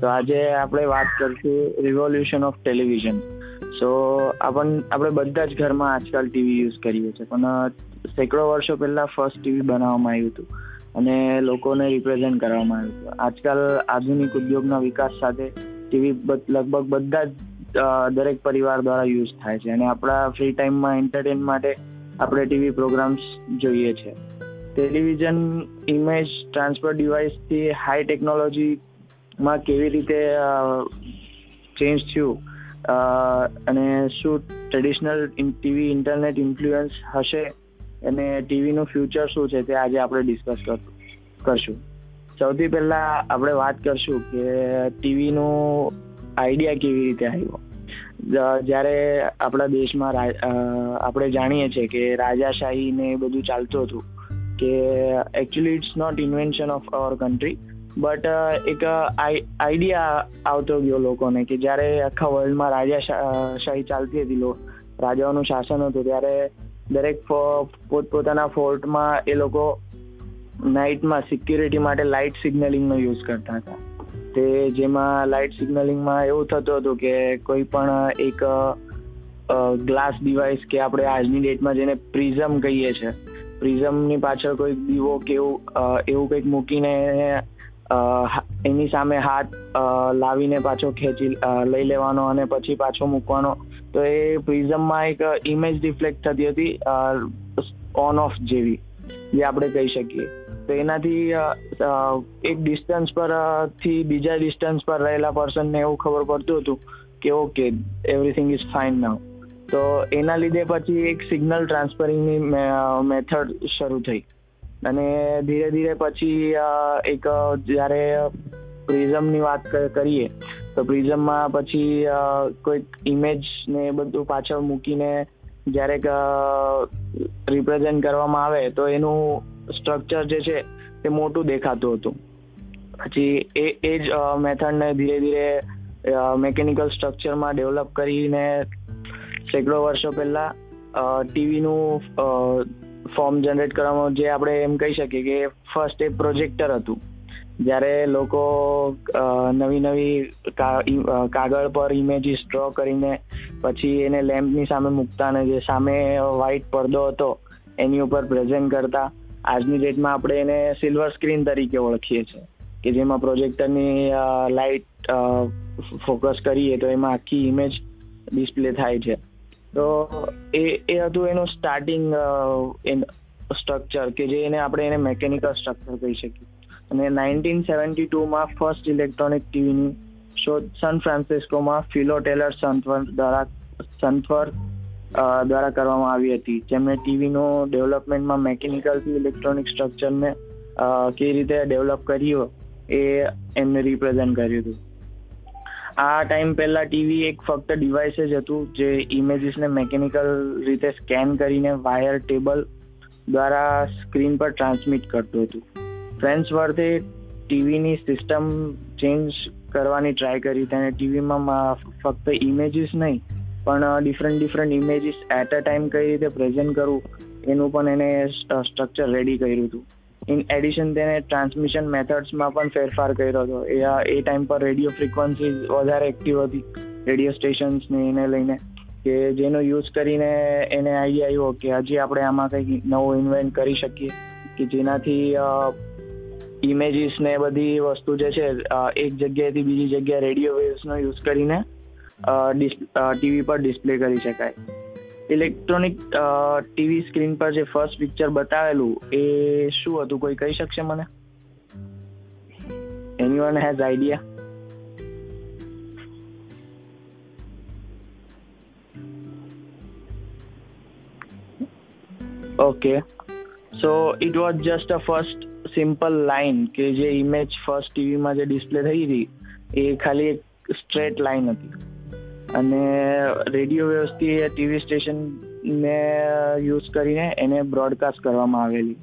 તો આજે આપણે વાત કરશું રિવોલ્યુશન ઓફ ટેલિવિઝન સો આપણ, આપણે બધા જ ઘરમાં આજકાલ ટીવી યુઝ કરીએ છીએ. પણ સેંકડો વર્ષો પહેલા ફર્સ્ટ ટીવી બનાવવામાં આવ્યું હતું. અને લોકોને રિપ્રેઝેન્ટ કરવામાં આવ્યું હતું. આજકાલ આધુનિક ઉદ્યોગના વિકાસ સાથે ટીવી લગભગ બધા જ દરેક પરિવાર દ્વારા યુઝ થાય છે. અને આપણા ફ્રી ટાઈમમાં એન્ટરટેન માટે આપણે ટીવી પ્રોગ્રામ્સ જોઈએ છે. ટેલિવિઝન ઇમેજ ટ્રાન્સફર ડિવાઇસથી હાઈ ટેકનોલોજી માં કેવી રીતે ચેન્જ થયું અને શું ટ્રેડિશનલ ટીવી ઇન્ટરનેટ ઇન્ફ્લુઅન્સ હશે, અને ટીવીનું ફ્યુચર શું છે તે આજે આપણે ડિસ્કસ કરશું. સૌથી પહેલાં આપણે વાત કરશું કે ટીવીનું આઈડિયા કેવી રીતે આવ્યો. જ્યારે આપણા દેશમાં આપણે જાણીએ છીએ કે રાજાશાહી ને બધું ચાલતું હતું, કે actually it's not invention of our country but એક આઈડિયા આવતો ગયો લોકોને કે જ્યારે આખા વર્લ્ડમાં રાજા શાહી ચાલતી હતી રાજાઓનું શાસન હતું, ત્યારે દરેક પોતપોતાના ફોર્ટમાં એ લોકો નાઇટમાં સિક્યુરિટી માટે લાઇટ સિગ્નલિંગનો યુઝ કરતા હતા. તે જેમાં લાઇટ સિગ્નલિંગમાં એવું થતું હતું કે કોઈ પણ એક ગ્લાસ ડિવાઇસ કે આપણે આજની ડેટમાં જેને પ્રિઝમ કહીએ છીએ પ્રિઝમની પાછળ કોઈ દીવો કે એવું એવું કંઈક મૂકીને એની સામે હાથ લાવીને પાછો ખેંચી લઈ લેવાનો અને પછી પાછો મૂકવાનો. તો એ પ્રિઝમમાં એક ઇમેજ રિફ્લેક્ટ થતી હતી ઓન ઓફ જેવી, જે આપણે કહી શકીએ. તો એનાથી એક ડિસ્ટન્સ પરથી બીજા ડિસ્ટન્સ પર રહેલા પર્સનને એવું ખબર પડતું હતું કે okay everything is fine now તો એના લીધે પછી એક સિગ્નલ ટ્રાન્સફરિંગની મેથડ શરૂ થઈ. અને ધીરે ધીરે પછી એક જ્યારે પ્રિઝમની વાત કરીએ, તો પ્રિઝમમાં પછી કોઈક ઇમેજ ને બધું પાછળ મૂકીને જ્યારે રિપ્રેઝેન્ટ કરવામાં આવે, તો એનું સ્ટ્રક્ચર જે છે તે મોટું દેખાતું હતું. પછી એ એ જ મેથડને ધીરે ધીરે મેકેનિકલ સ્ટ્રક્ચરમાં ડેવલપ કરીને, સેંકડો વર્ષો પહેલા ટીવીનું ફોર્મ જનરેટ કરવામાં જે આપણે એમ કહી શકીએ કે ફર્સ્ટ એ પ્રોજેક્ટર હતું. જ્યારે લોકો નવી નવી કાગળ પર ઇમેજીસ ડ્રો કરીને પછી એને લેમ્પની સામે મૂકતા અને જે સામે વ્હાઇટ પડદો હતો, એની ઉપર પ્રેઝન્ટ કરતા. આજની ડેટમાં આપણે એને સિલ્વર સ્ક્રીન તરીકે ઓળખીએ છીએ. કે જેમાં પ્રોજેક્ટરની લાઇટ ફોકસ કરીએ તો એમાં આખી ઇમેજ ડિસ્પ્લે થાય છે. તો એ એ હતું એનું સ્ટાર્ટિંગ સ્ટ્રક્ચર કે જે એને આપણે એને મેકેનિકલ સ્ટ્રક્ચર કહી શકીએ. અને નાઇન્ટીન સેવન્ટી ટુમાં ફર્સ્ટ ઇલેક્ટ્રોનિક ટીવીની શોધ સન ફ્રાન્સિસ્કોમાં ફિલો ટેલર સંતવર દ્વારા સંતવર દ્વારા કરવામાં આવી હતી. જેમણે ટીવીનું ડેવલપમેન્ટમાં મેકેનિકલથી ઇલેક્ટ્રોનિક સ્ટ્રક્ચરને કેવી રીતે ડેવલપ કર્યું એ એમને રિપ્રેઝેન્ટ કર્યું હતું. આ ટાઈમ પહેલા ટીવી એક ફક્ત ડિવાઇસ જ હતું, જે ઇમેજીસને મેકેનિકલ રીતે સ્કેન કરીને વાયર ટેબલ દ્વારા સ્ક્રીન પર ટ્રાન્સમિટ કરતું હતું. ફ્રેન્ચ વર્થે ટીવીની સિસ્ટમ ચેન્જ કરવાની ટ્રાય કરી, તેને ટીવીમાં ફક્ત ઇમેજીસ નહીં, પણ different different images at a time કઈ રીતે પ્રેઝન્ટ કરવું, એનું પણ એને સ્ટ્રક્ચર રેડી કર્યું હતું. ઇન એડિશન તેને ટ્રાન્સમિશન મેથડ્સમાં પણ ફેરફાર કર્યો હતો. એ એ ટાઈમ પર રેડિયો ફ્રિકવન્સી વધારે એક્ટિવ હતી. રેડિયો સ્ટેશન્સને એને લઈને કે જેનો યુઝ કરીને એને આઈડિયા આવ્યો કે હજી આપણે આમાં કંઈક નવું ઇન્વેન્ટ કરી શકીએ. કે જેનાથી ઇમેજીસ ને બધી વસ્તુ જે છે એક જગ્યાએથી બીજી જગ્યાએ રેડિયો વેવ્સનો યુઝ કરીને ટીવી પર ડિસ્પ્લે કરી શકાય. ઇલેક્ટ્રોનિક ટીવી સ્ક્રીન પર જે ફર્સ્ટ પિક્ચર બતાવેલું, એ શું હતું? કોઈ કહી શકશે મને? Anyone has idea okay so it was just a first simple line કે જે ઇમેજ ફર્સ્ટ ટીવીમાં જે ડિસ્પ્લે થઈ હતી, એ ખાલી એક સ્ટ્રેટ લાઇન હતી. અને રેડિયો વ્યવસ્થિત ટીવી સ્ટેશનને યુઝ કરીને એને બ્રોડકાસ્ટ કરવામાં આવેલી.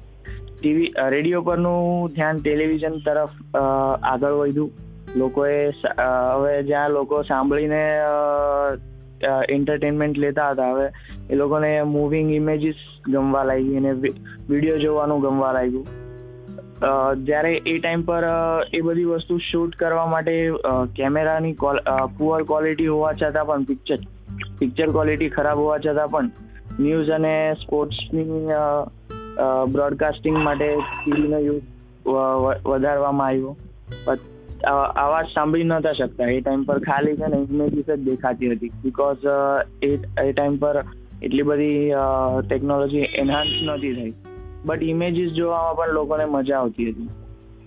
ટીવી રેડિયો પરનું ધ્યાન ટેલિવિઝન તરફ આગળ વધ્યું. લોકોએ હવે જ્યાં લોકો સાંભળીને એન્ટરટેનમેન્ટ લેતા હતા, હવે એ લોકોને મૂવિંગ ઇમેજીસ ગમવા લાગી અને વીડિયો જોવાનું ગમવા લાગ્યું. જ્યારે એ ટાઈમ પર એ બધી વસ્તુ શૂટ કરવા માટે કેમેરાની પુઅર ક્વોલિટી હોવા છતાં પણ, પિક્ચર પિક્ચર ક્વોલિટી ખરાબ હોવા છતાં પણ, ન્યૂઝ અને સ્પોર્ટ્સની બ્રોડકાસ્ટિંગ માટે ટીવીનો યુઝ વધારવામાં આવ્યો. અવાજ સાંભળી નતા શકતા. એ ટાઈમ પર ખાલી છે ને ઇમેજીસ જ દેખાતી હતી. બીકોઝ એ ટાઈમ પર એટલી બધી ટેકનોલોજી એનહાન્સ નહોતી થઈ. બટ ઇમેજીસ જોવામાં પણ લોકોને મજા આવતી હતી.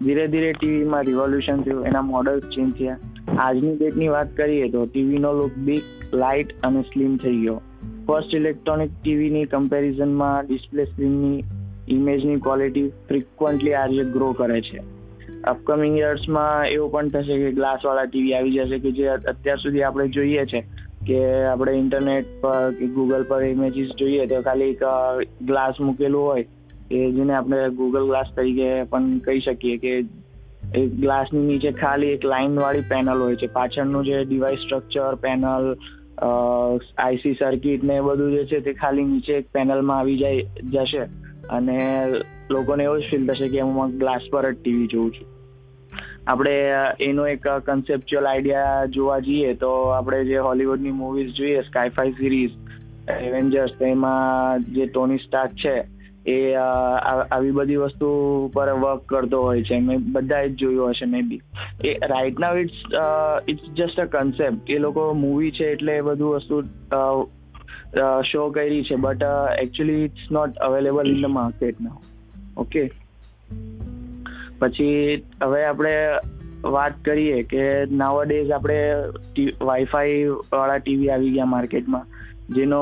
ધીરે ધીરે ટીવીમાં રિવોલ્યુશન થયું, એના મોડલ્સ ચેન્જ થયા. આજની ડેટની વાત કરીએ તો ટીવીનો લુક બિગ લાઇટ અને સ્લિમ થઈ ગયો. ફર્સ્ટ ઇલેક્ટ્રોનિક ટીવીની કમ્પેરિઝનમાં ડિસ્પ્લે સ્ક્રીનની ઇમેજની ક્વોલિટી ફ્રિકવન્ટલી આજે ગ્રો કરે છે. અપકમિંગ યર્સમાં એવું પણ થશે કે ગ્લાસવાળા ટીવી આવી જશે કે જે અત્યાર સુધી આપણે જોઈએ છે કે આપણે ઇન્ટરનેટ પર કે ગૂગલ પર ઇમેજીસ જોઈએ તો ખાલી એક ગ્લાસ મૂકેલું હોય કે જેને આપણે ગૂગલ ગ્લાસ તરીકે પણ કહી શકીએ કે એક ગ્લાસની નીચે ખાલી એક લાઇન વાળી પેનલ હોય છે. પાછળનું જે device structure panel IC circuit ને બધું જે છે તે ખાલી નીચે એક પેનલમાં આવી જાય, જશે. અને લોકોને એવું જ ફીલ થશે કે હું ગ્લાસ પર જ ટીવી જોઉં છું. આપણે એનો એક કન્સેપ્ચ્યુઅલ આઈડિયા જોવા જઈએ તો આપણે જે હોલિવૂડની મૂવીઝ જોઈએ સ્કાયફાઈ સિરીઝ એવેન્જર્સ એમાં જે ટોની સ્ટાર્ક છે એ આવી બધી વસ્તુ પર વર્ક કરતો હોય છે. મેં બધા જ જોયું હશે maybe a right now it's it's just a concept એ લોકો મૂવી છે એટલે એ બધું વસ્તુ શો કરી છે. But actually it's not available in the market now okay પછી હવે આપણે વાત કરીએ કે નાવ ડેઝ આપણે વાઈફાઈ વાળા ટીવી આવી ગયા માર્કેટમાં જેનો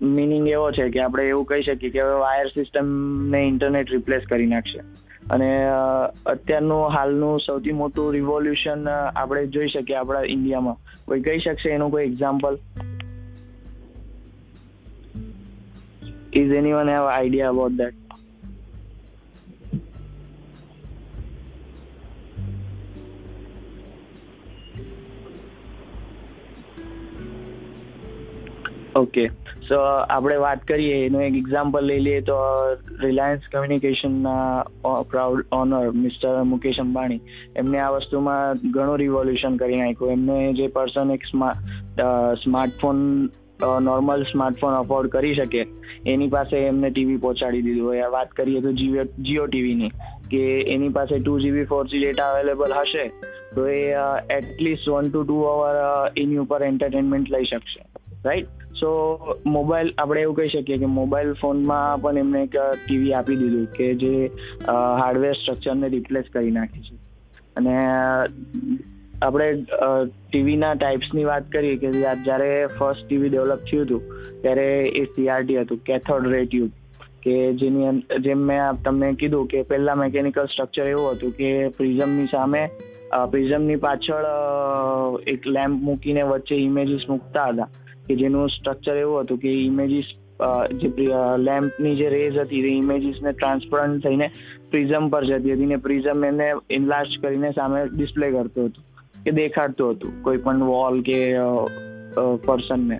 મિનિંગ એવો છે કે આપણે એવું કહી શકીએ કે હવે વાયર સિસ્ટમને ઇન્ટરનેટ રિપ્લેસ કરી નાખશે. અને અત્યારનું, હાલનું સૌથી મોટું રિવોલ્યુશન આપણે જોઈ શકીએ આપણા ઇન્ડિયામાં. કોઈ કહી શકશે એનું કોઈ example is any one have idea about that okay so આપણે વાત કરીએ, એનું એક એક્ઝામ્પલ લઈ લઈએ તો Reliance કમ્યુનિકેશનના proud owner mister Mukesh Ambani, એમને આ વસ્તુમાં ઘણું રિવોલ્યુશન કરી નાખ્યું. એમને જે પર્સન એક smart smartphone normal smartphone afford કરી શકે, એની પાસે એમને ટીવી પહોંચાડી દીધું. હોય વાત કરીએ તો જીઓ જીઓ ટીવીની કે એની પાસે two GB four G data available હશે, તો એ at least one two two hour એની ઉપર એન્ટરટેનમેન્ટ લઈ શકશે. રાઈટ સો મોબાઈલ આપણે એવું કહી શકીએ કે મોબાઈલ ફોનમાં પણ એમને એક ટીવી આપી દીધું કે જે હાર્ડવેર સ્ટ્રક્ચરને રિપ્લેસ કરી નાખે છે. અને આપણે ટીવીના ટાઈપ્સની વાત કરીએ કે જ્યારે ફર્સ્ટ ટીવી ડેવલપ થયું હતું, ત્યારે એ સીઆરટી હતું કેથોડ રે ટ્યુબ કે જેની જેમ મેં તમને કીધું કે પહેલાં મેકેનિકલ સ્ટ્રક્ચર એવું હતું કે પ્રિઝમની સામે પ્રિઝમની પાછળ એક લેમ્પ મૂકીને વચ્ચે ઇમેજીસ મૂકતા હતા. કે જેનું સ્ટ્રક્ચર એવું હતું કે ઇમેજીસ જે લેમ્પની જે રેઝ હતી એ ઇમેજીસને ટ્રાન્સપરન્ટ થઈને પ્રિઝમ પર જતી હતી ને પ્રિઝમ એને ઇનલાસ્ટ કરીને સામે ડિસ્પ્લે કરતું હતું કે દેખાડતું હતું કોઈ પણ વોલ કે પર્સનને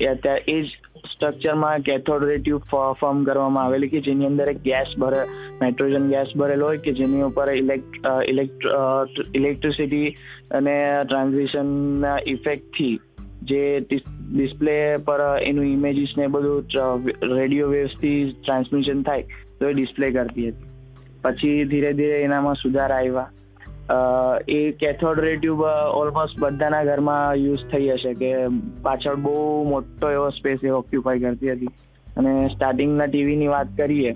એ જ સ્ટ્રક્ચરમાં કેથોડ રે ટ્યુબ ફોર્મ કરવામાં આવેલી કે જેની અંદર એક ગેસ ભરે નાઇટ્રોજન ગેસ ભરેલો હોય કે જેની ઉપર ઇલેક્ટ્રિસિટી અને ટ્રાન્ઝિશનના ઇફેક્ટથી જે ડિસ્પ્લે પર એનું ઇમેજીસ ને બધું રેડિયો વેવ્સથી ટ્રાન્સમિશન થાય, તો એ ડિસ્પ્લે કરતી હતી. પછી ધીરે ધીરે એનામાં સુધાર આવ્યા. એ કેથોડ રે ટ્યુબ ઓલમોસ્ટ બધાના ઘરમાં યુઝ થઈ હશે કે પાછળ બહુ મોટો એવો સ્પેસ એ ઓક્યુપાય કરતી હતી. અને સ્ટાર્ટિંગના ટીવીની વાત કરીએ,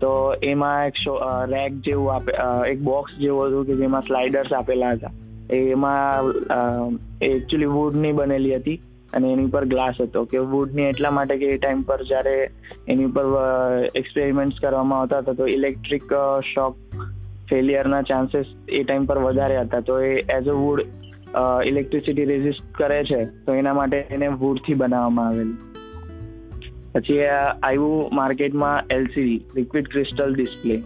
તો એમાં એક શો રેક જેવું આપે એક બોક્સ જેવું હતું કે જેમાં સ્લાઇડર્સ આપેલા હતા. એમાં એકચ્યુઅલી વુડની બનેલી હતી અને એની પર ગ્લાસ હતો કે વુડની એટલા માટે કે એ ટાઈમ પર જ્યારે એની પર એક્સપેરિમેન્ટ્સ કરવામાં આવતા હતા તો ઇલેક્ટ્રિક શોક ફેલિયરના ચાન્સીસ એ ટાઈમ પર વધારે હતા. તો એ as a wood electricity resist કરે છે, તો એના માટે એને વુડથી બનાવવામાં આવેલ. પછી આવ્યું માર્કેટમાં LCD liquid crystal display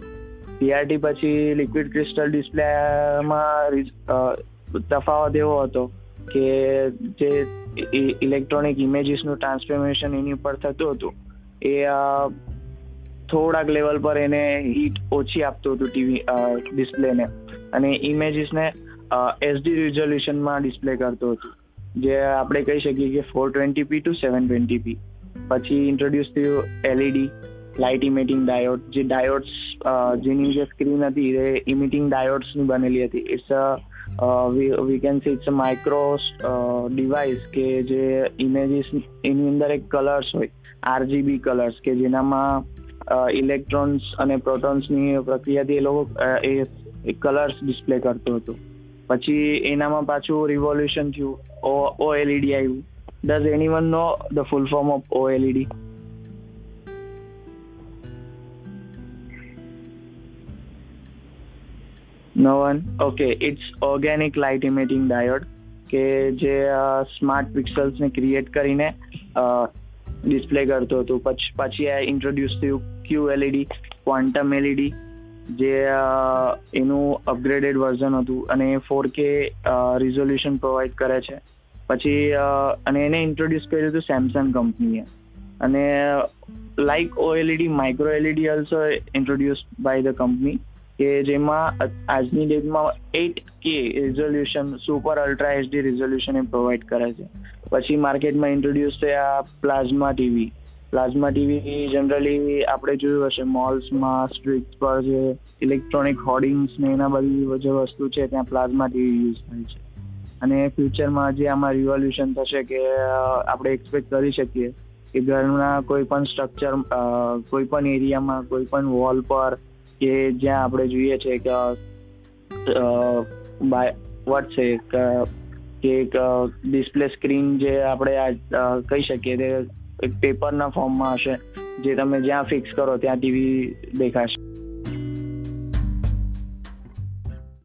PRT પછી લિક્વિડ ક્રિસ્ટલ ડિસ્પ્લેમાં તફાવત એવો હતો કે જે ઇલેક્ટ્રોનિક ઇમેજીસનું ટ્રાન્સફોર્મેશન એની ઉપર થતું હતું. એ થોડાક લેવલ પર એને હીટ ઓછી આપતું હતું ટીવી ડિસ્પ્લેને અને ઇમેજીસને એસડી રિઝોલ્યુશનમાં ડિસ્પ્લે કરતું હતું. જે આપણે કહી શકીએ કે four twenty P two seven twenty P પછી ઇન્ટ્રોડ્યુસ થયું એલઈડી લાઇટ ઇમિટિંગ ડાયોડ જે ડાયોડ્સ જેની જે સ્ક્રીન હતી, એ ઇમિટિંગ ડાયોડ્સની બનેલી હતી. It's we can see it's a micro device કે જે ઇમેજીસ એની અંદર એક કલર્સ હોય. આરજીબી કલર્સ કે જેનામાં ઇલેક્ટ્રોન્સ અને પ્રોટોન્સની પ્રક્રિયાથી એ લોકો એ કલર્સ ડિસ્પ્લે કરતો હતો. પછી એનામાં પાછું રિવોલ્યુશન થયું, ઓ ઓએલઈડી આવ્યું. Does any one know the full form of OLED no one okay it's organic light emitting diode કે જે સ્માર્ટ પિક્સલ્સને ક્રિએટ કરીને ડિસ્પ્લે કરતો હતો. પછી પછી આ ઇન્ટ્રોડ્યુસ થયું ક્યુ એલઈડી ક્વોન્ટમ એલઈડી જે એનું અપગ્રેડેડ વર્ઝન હતું અને ફોર કે રિઝોલ્યુશન પ્રોવાઈડ કરે છે. પછી અને એને ઇન્ટ્રોડ્યુસ કર્યું હતું સેમસંગ કંપનીએ અને like OLED micro LED also introduce by the company કે જેમાં આજની ડેટમાં eight K resolution super ultra HD resolution એ પ્રોવાઈડ કરે છે. પછી માર્કેટમાં ઇન્ટ્રોડ્યુસ થયા plasma TV. Plasma TV generally આપણે જોયું હશે, મોલ્સમાં, સ્ટ્રીટ પર જે ઇલેક્ટ્રોનિક હોર્ડિંગ્સ ને એના બધી જે વસ્તુ છે, ત્યાં પ્લાઝમા ટીવી યુઝ થાય છે. અને ફ્યુચરમાં જે આમાં રિવોલ્યુશન થશે કે આપણે એક્સપેક્ટ કરી શકીએ કે ઘરના કોઈ પણ સ્ટ્રક્ચર કોઈ પણ એરિયામાં કોઈ પણ વોલ પર કે જ્યાં આપણે જોઈએ છે કે વોટ છે કે એક ડિસ્પ્લે સ્ક્રીન જે આપણે કહી શકીએ તે એક પેપરના ફોર્મમાં હશે, જે તમે જ્યાં ફિક્સ કરો ત્યાં ટીવી દેખાશે.